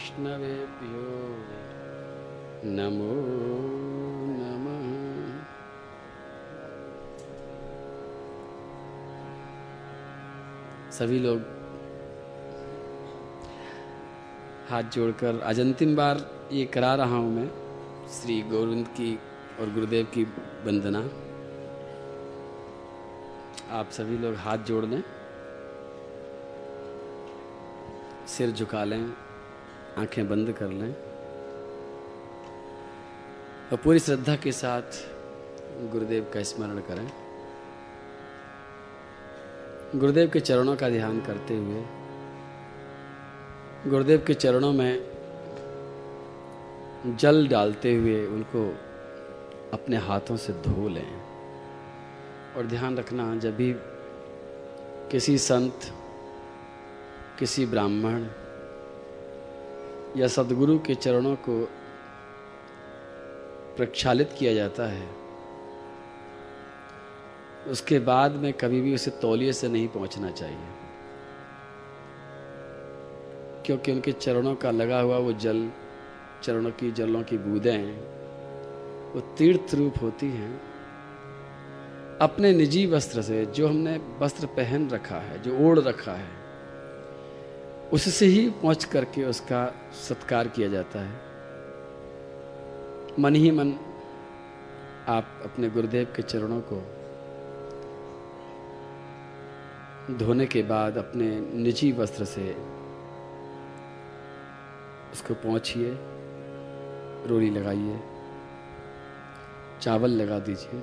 वैष्णवेभ्यो नमो नमः। सभी लोग हाथ जोड़कर आज अंतिम बार ये करा रहा हूँ मैं श्री गोविंद की और गुरुदेव की वंदना। आप सभी लोग हाथ जोड़ लें सिर झुका लें। आँखें बंद कर लें और पूरी श्रद्धा के साथ गुरुदेव का स्मरण करें। गुरुदेव के चरणों का ध्यान करते हुए, गुरुदेव के चरणों में जल डालते हुए उनको अपने हाथों से धो लें और ध्यान रखना, जब भी किसी संत, किसी ब्राह्मण या सदगुरु के चरणों को प्रक्षालित किया जाता है। उसके बाद में कभी भी उसे तौलिए से नहीं पहुँचना चाहिए। क्योंकि उनके चरणों का लगा हुआ वो जल, चरणों की, जलों की बूंदें, वो तीर्थ रूप होती हैं। अपने निजी वस्त्र से जो हमने वस्त्र पहन रखा है, जो ओढ़ रखा है उससे ही पहुँच करके उसका सत्कार किया जाता है। मन ही मन आप अपने गुरुदेव के चरणों को धोने के बाद अपने निजी वस्त्र से उसको पहुंचिए, रोली लगाइए, चावल लगा दीजिए,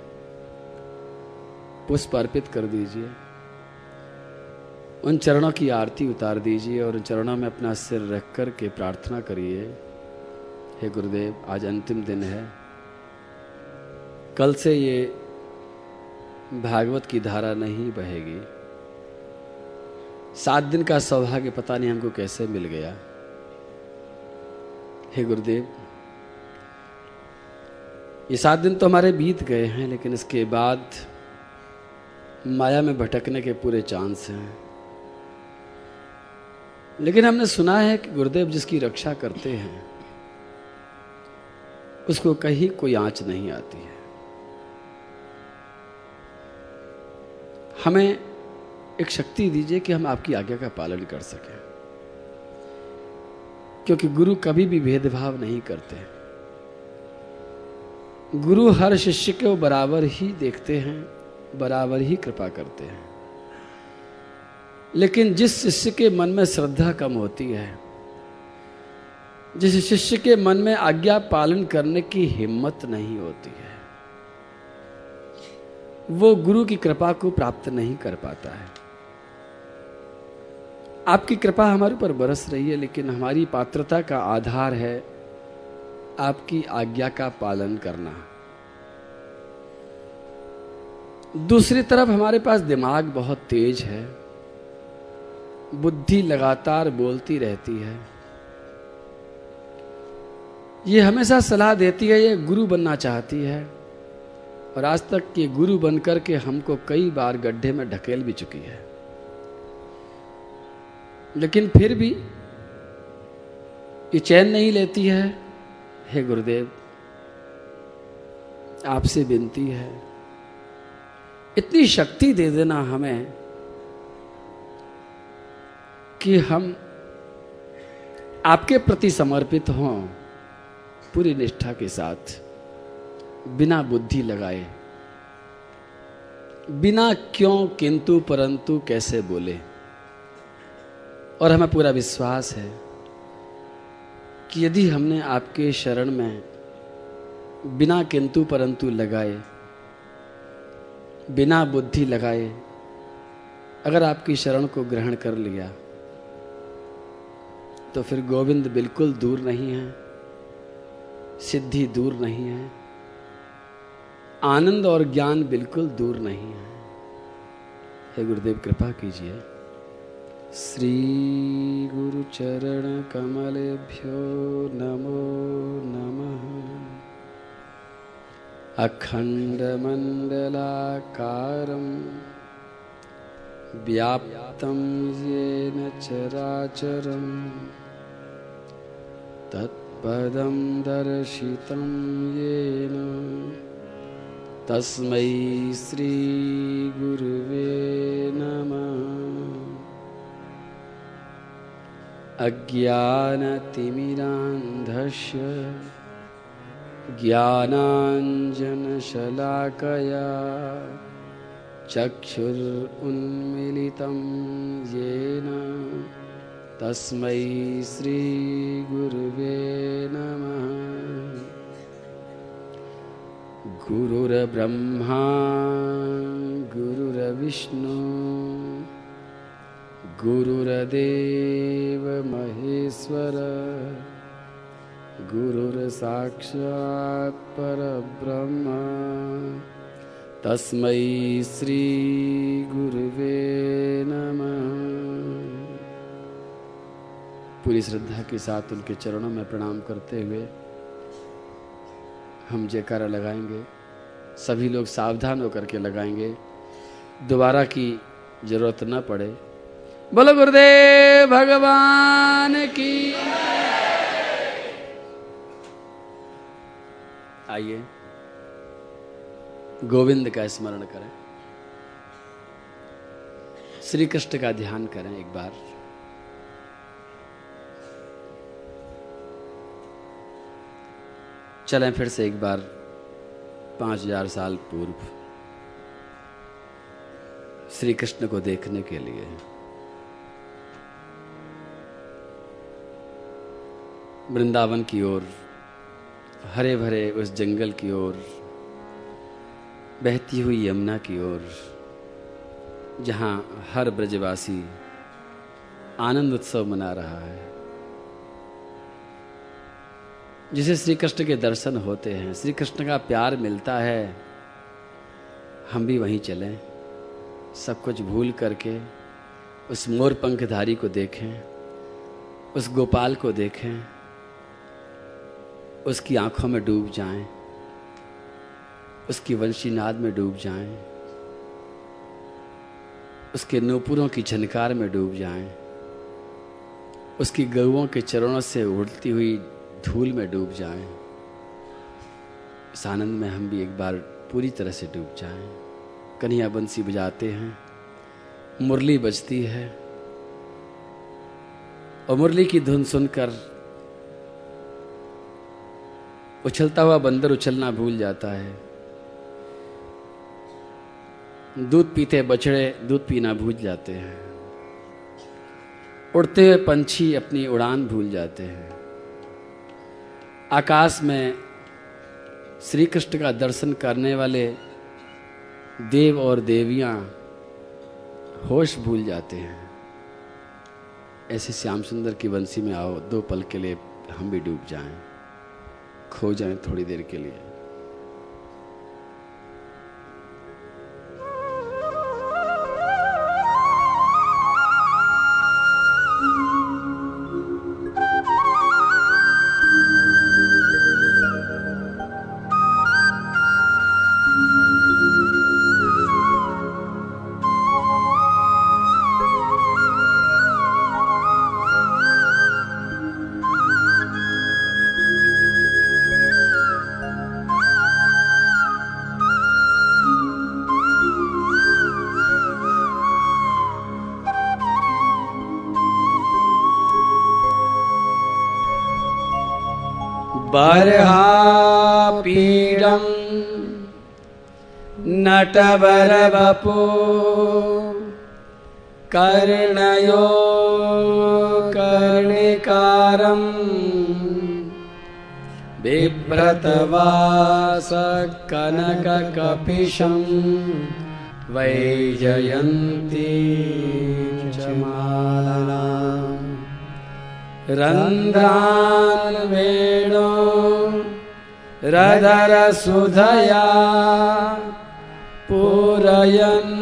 पुष्प अर्पित कर दीजिए। उन चरणों की आरती उतार दीजिए और उन चरणों में अपना सिर रख कर के प्रार्थना करिए। हे गुरुदेव, आज अंतिम दिन है। कल से ये भागवत की धारा नहीं बहेगी। सात दिन का सौभाग्य पता नहीं हमको कैसे मिल गया। हे गुरुदेव, ये सात दिन तो हमारे बीत गए हैं, लेकिन इसके बाद माया में भटकने के पूरे चांस हैं। लेकिन हमने सुना है कि गुरुदेव जिसकी रक्षा करते हैं, उसको कहीं कोई आँच नहीं आती है। हमें एक शक्ति दीजिए कि हम आपकी आज्ञा का पालन कर सकें, क्योंकि गुरु कभी भी भेदभाव नहीं करते। गुरु हर शिष्य को बराबर ही देखते हैं, बराबर ही कृपा करते हैं। लेकिन जिस शिष्य के मन में श्रद्धा कम होती है, जिस शिष्य के मन में आज्ञा पालन करने की हिम्मत नहीं होती है, वो गुरु की कृपा को प्राप्त नहीं कर पाता है। आपकी कृपा हमारे ऊपर बरस रही है, लेकिन हमारी पात्रता का आधार है आपकी आज्ञा का पालन करना। दूसरी तरफ़ हमारे पास दिमाग बहुत तेज है। बुद्धि लगातार बोलती रहती है। ये हमेशा सलाह देती है, ये गुरु बनना चाहती है। और आज तक ये गुरु बनकर के हमको कई बार गड्ढे में ढकेल भी चुकी है। लेकिन फिर भी ये चैन नहीं लेती है। हे गुरुदेव, आपसे विनती है, इतनी शक्ति दे देना हमें कि हम आपके प्रति समर्पित हों, पूरी निष्ठा के साथ, बिना बुद्धि लगाए। बिना क्यों, किंतु, परंतु, कैसे बोले। और हमें पूरा विश्वास है कि यदि हमने आपके शरण में बिना किंतु, परंतु लगाए, बिना बुद्धि लगाए, अगर आपकी शरण को ग्रहण कर लिया तो फिर गोविंद बिल्कुल दूर नहीं है, सिद्धि दूर नहीं है, आनंद और ज्ञान बिल्कुल दूर नहीं है। हे गुरुदेव, कृपा कीजिए। श्री गुरु चरण कमलेभ्यो नमो नमः। अखंड मंडलाकारं व्याप्तं येन चराचरम्। तत्पदं दर्शितं येन। तस्मै श्रीगुरुवे नमः। अज्ञानतिमिरान्धस्य ज्ञानाञ्जनशलाकया चक्षुरुन्मिलितं येन तस्मै श्रीगुरुवे नमः। गुरुर्ब्रह्मा गुरुर्विष्णु गुरुर्देव महेश्वर गुरुर्साक्षात् परब्रह्म। तस्मै श्रीगुरुवे नमः पूरी श्रद्धा के साथ उनके चरणों में प्रणाम करते हुए हम जयकारा लगाएँगे। सभी लोग सावधान होकर के लगाएँगे। दोबारा की ज़रूरत न पड़े। बोलो गुरुदेव भगवान की आइए। गोविंद का स्मरण करें। श्री कृष्ण का ध्यान करें एक बार। चलें फिर से एक बार, पाँच हज़ार साल पूर्व श्री कृष्ण को देखने के लिए। वृंदावन की ओर हरे भरे उस जंगल की ओर, बहती हुई यमुना की ओर, जहाँ हर ब्रजवासी आनंद उत्सव मना रहा है। जिसे श्री कृष्ण के दर्शन होते हैं श्री कृष्ण का प्यार मिलता है हम भी वहीं चलें सब कुछ भूल करके उस मोर पंखधारी को देखें उस गोपाल को देखें उसकी आँखों में डूब जाएँ, उसकी वंशीनाद में डूब जाएँ, उसके नूपुरों की झनकार में डूब जाएँ, उसकी गऊओं के चरणों से उड़ती हुई धूल में डूब जाएँ, इस आनंद में हम भी एक बार पूरी तरह से डूब जाएँ। कन्हैया बंसी बजाते हैं। मुरली बजती है। और मुरली की धुन सुनकर उछलता हुआ बंदर उछलना भूल जाता है। दूध पीते बछड़े दूध पीना भूल जाते हैं। उड़ते हुए पंछी अपनी उड़ान भूल जाते हैं। आकाश में श्री कृष्ण का दर्शन करने वाले देव और देवियाँ होश भूल जाते हैं। ऐसे श्याम सुंदर की बंसी में आओ, दो पल के लिए हम भी डूब जाएँ। खो जाएँ थोड़ी देर के लिए। बर्हापीडम् नटवरवपो कर्णयो कर्णिकारम् कनककपिशम् वैजयन्ती च माला रन्ध्रान् वेणो रधरसुधया पूरयन्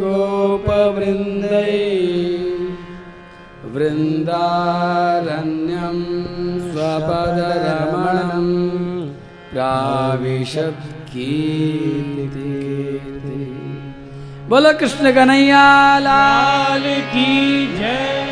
गोपवृन्दै वृन्दारण्यं स्वपदरमणं प्राविशकीर्ति बोलो कृष्ण कन्हैया लाल की जय।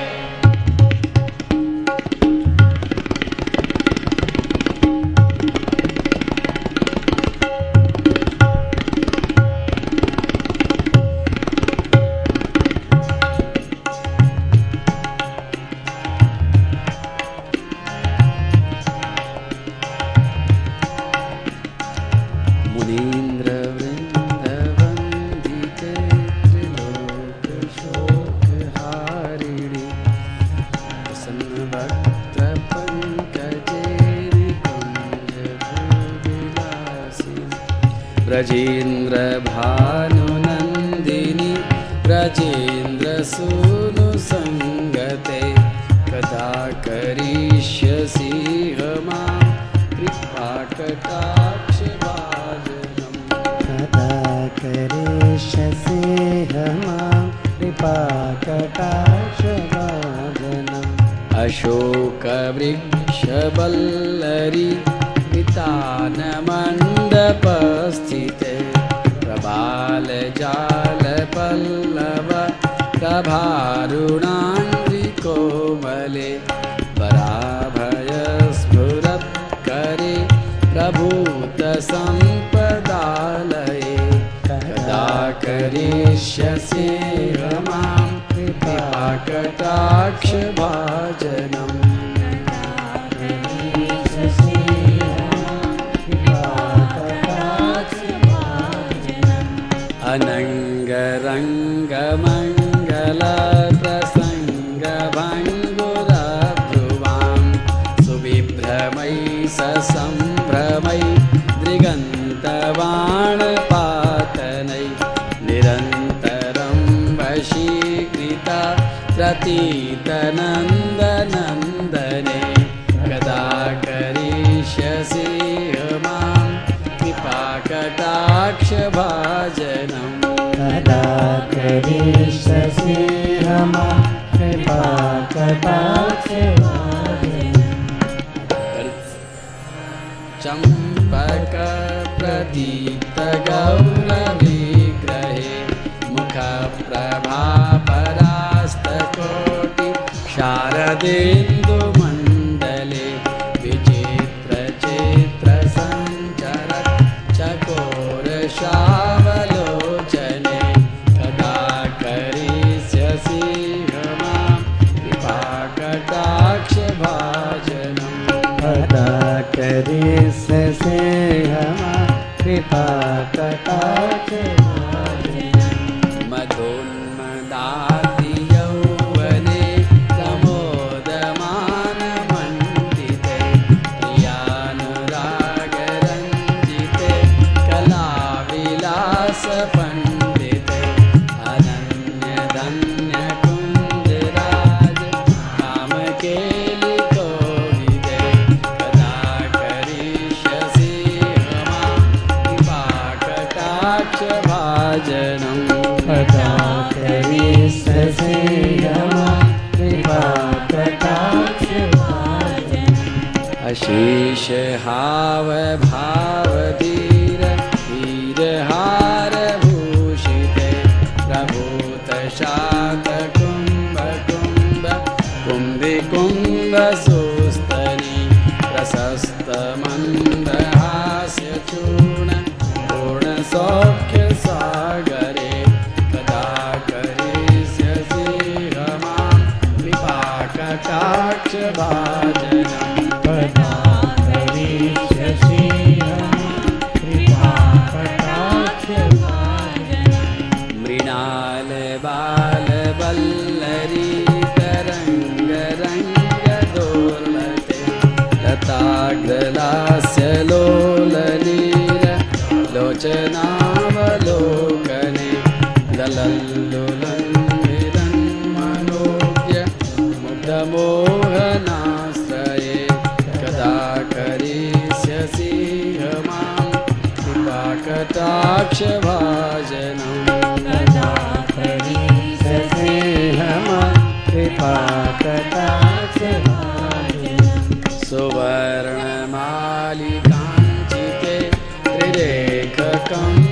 शोकवृक्षबल्लरि वितानमण्डपस्थिते न मण्डपस्थिते प्रबालजालपल्लव कभारुणान्वि कोमले पराभयस्फुरत्करि प्रभूतसम्पदालये कदा करिष्यसेव कटाक्षभाजनम् प्रतीतनन्दनन्दने कदा करिष्यसि मां कृपाकटाक्षभाजनं कदा करिष्यसि हृपा कृपाकटा ेन्दुमण्डले विचित्रचित्रसञ्चर चकोरशावलोचने कदा करिष्यसि हमा कृपा कदा करिष्यसि कृपाकटाक्ष The chunda hasya chunda. शभाजनं न गात सुवर्णमालिकाञ्चिते त्रिरेखकम्।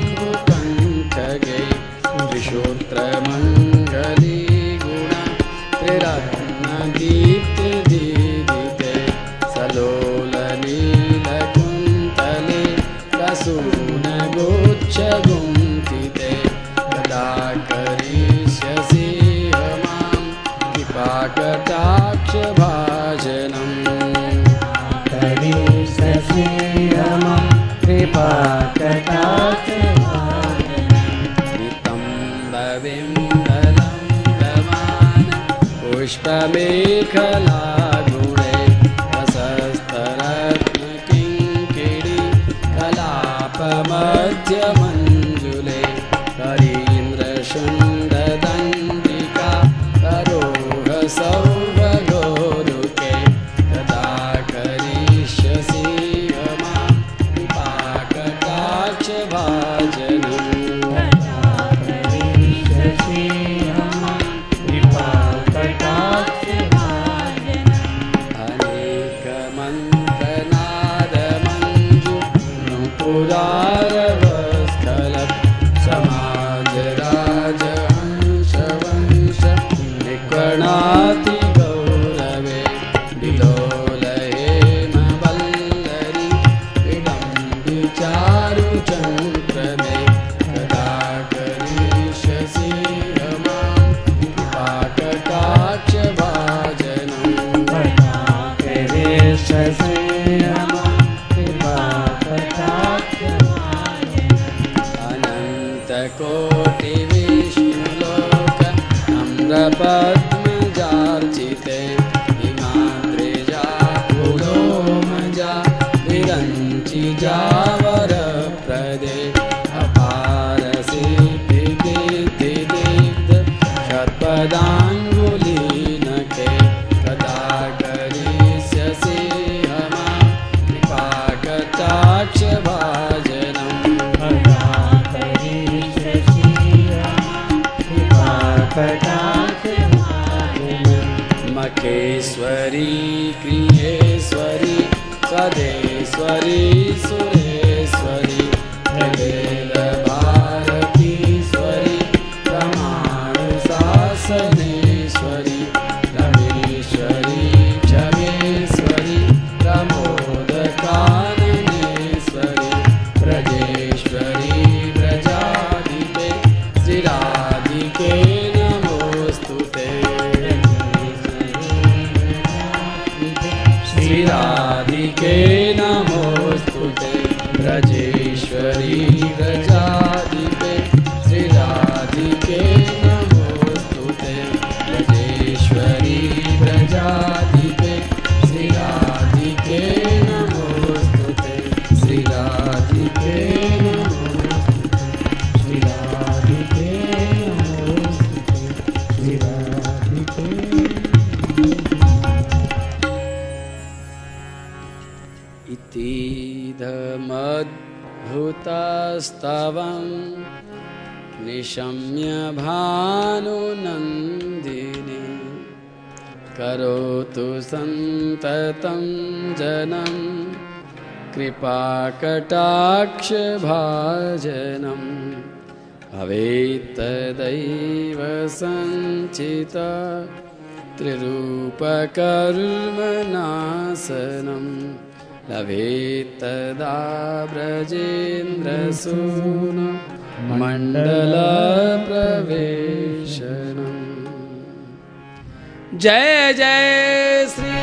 América Shabbat कृपाकटाक्षभाजनम् अवेत्तदैव सञ्चिता त्रिरूपकरुमनासनम् लभेत्तदा तदा व्रजेन्द्रसूनं मण्डलप्रवेशनम् जय जय श्री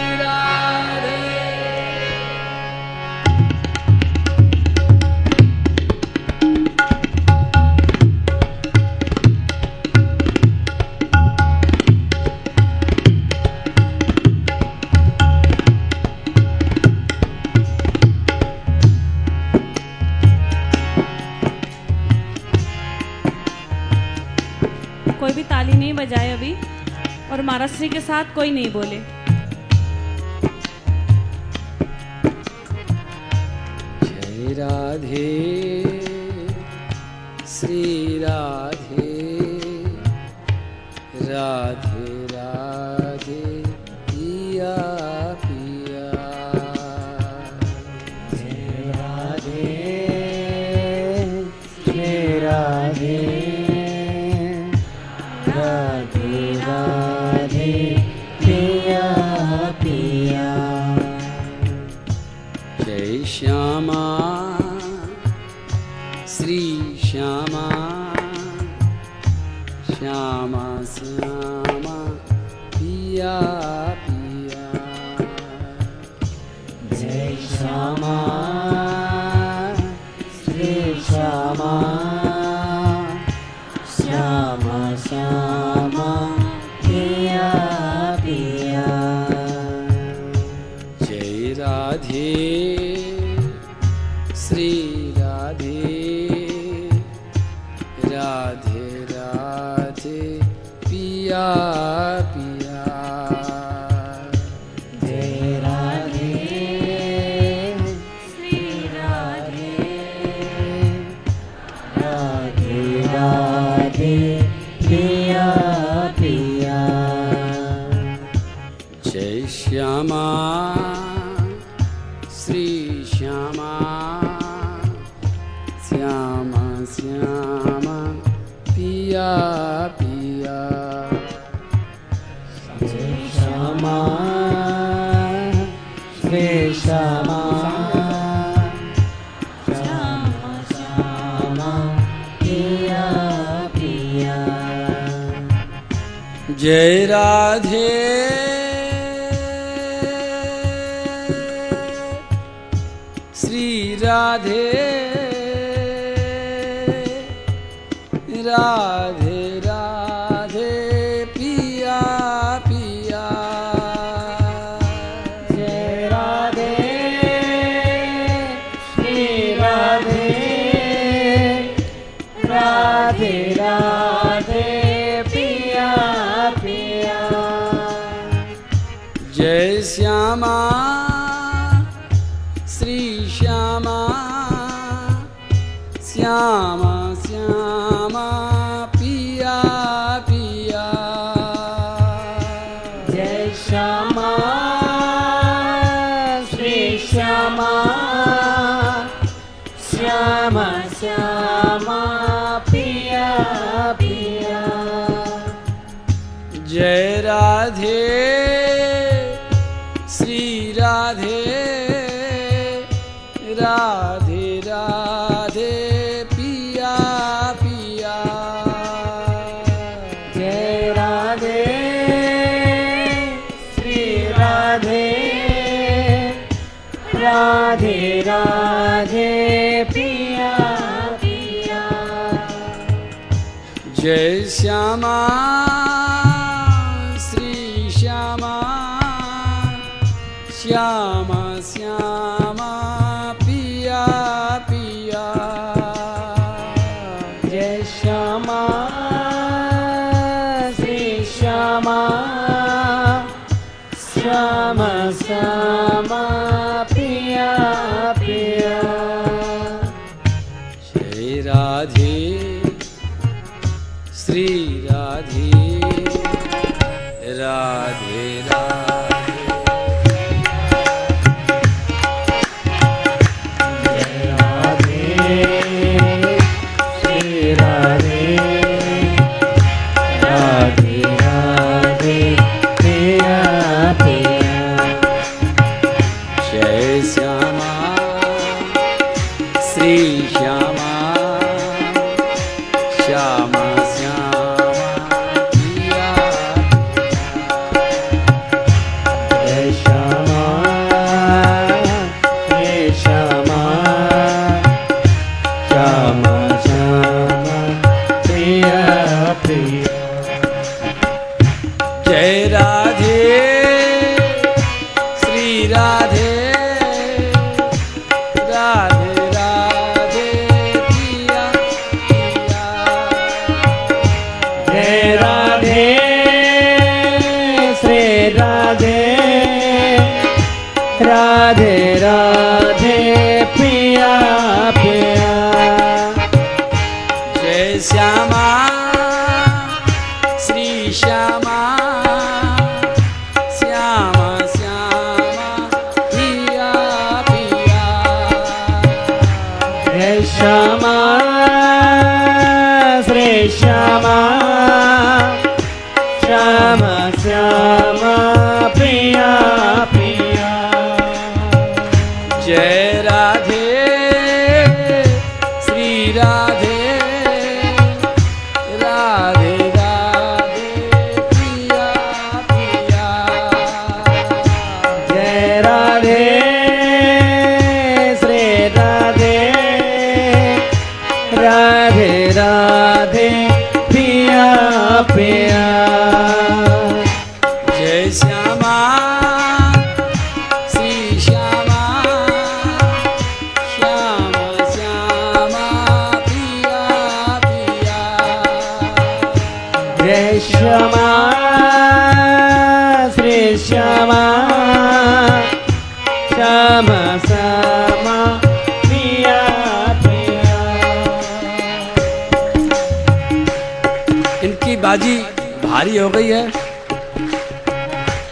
और महाराष्ट्री के साथ कोई नहीं बोले। जय राधे श्री राधे। जय राधे। श्री राधे। राधे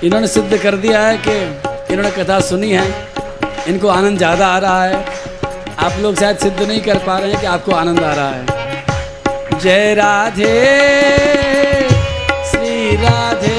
इन्होंने सिद्ध कर दिया है कि इन्होंने कथा सुनी है। इनको आनंद ज़्यादा आ रहा है। आप लोग शायद सिद्ध नहीं कर पा रहे हैं कि आपको आनंद आ रहा है। जय राधे, श्री राधे।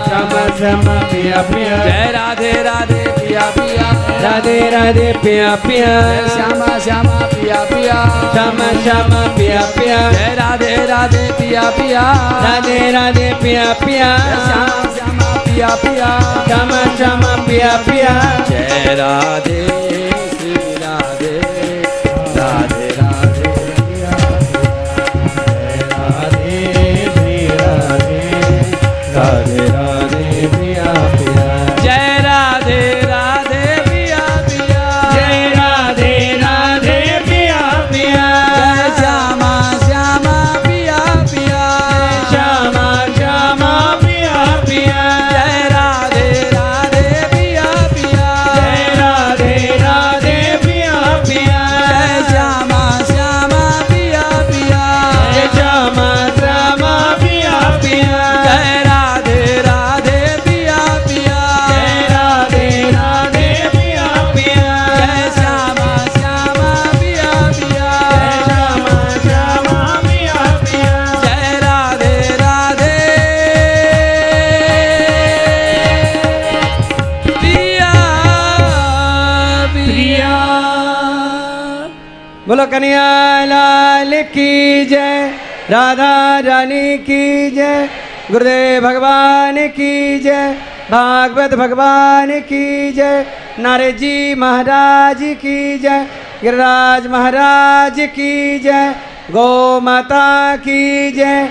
श्यामा श्यामा पिया पिया जय राधे राधे पिया पिया। राधे राधे पिया पिया। श्यामा श्यामा पिया पिया। श्यामा श्यामा पिया पिया। जय राधे राधे पिया पिया। राधे राधे पिया पिया। श्यामा श्यामा पिया पिया। श्यामा श्यामा पिया पिया। जय राधे श्री राधे। राधे। राधे राधे। जय राधा रानी की जय, गुरुदेव भगवान की जय, भागवत भगवान की जय नारद जी महाराज की जय, गिरिराज महाराज की जय, गौ माता की जय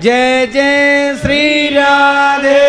जय जय श्री राधे।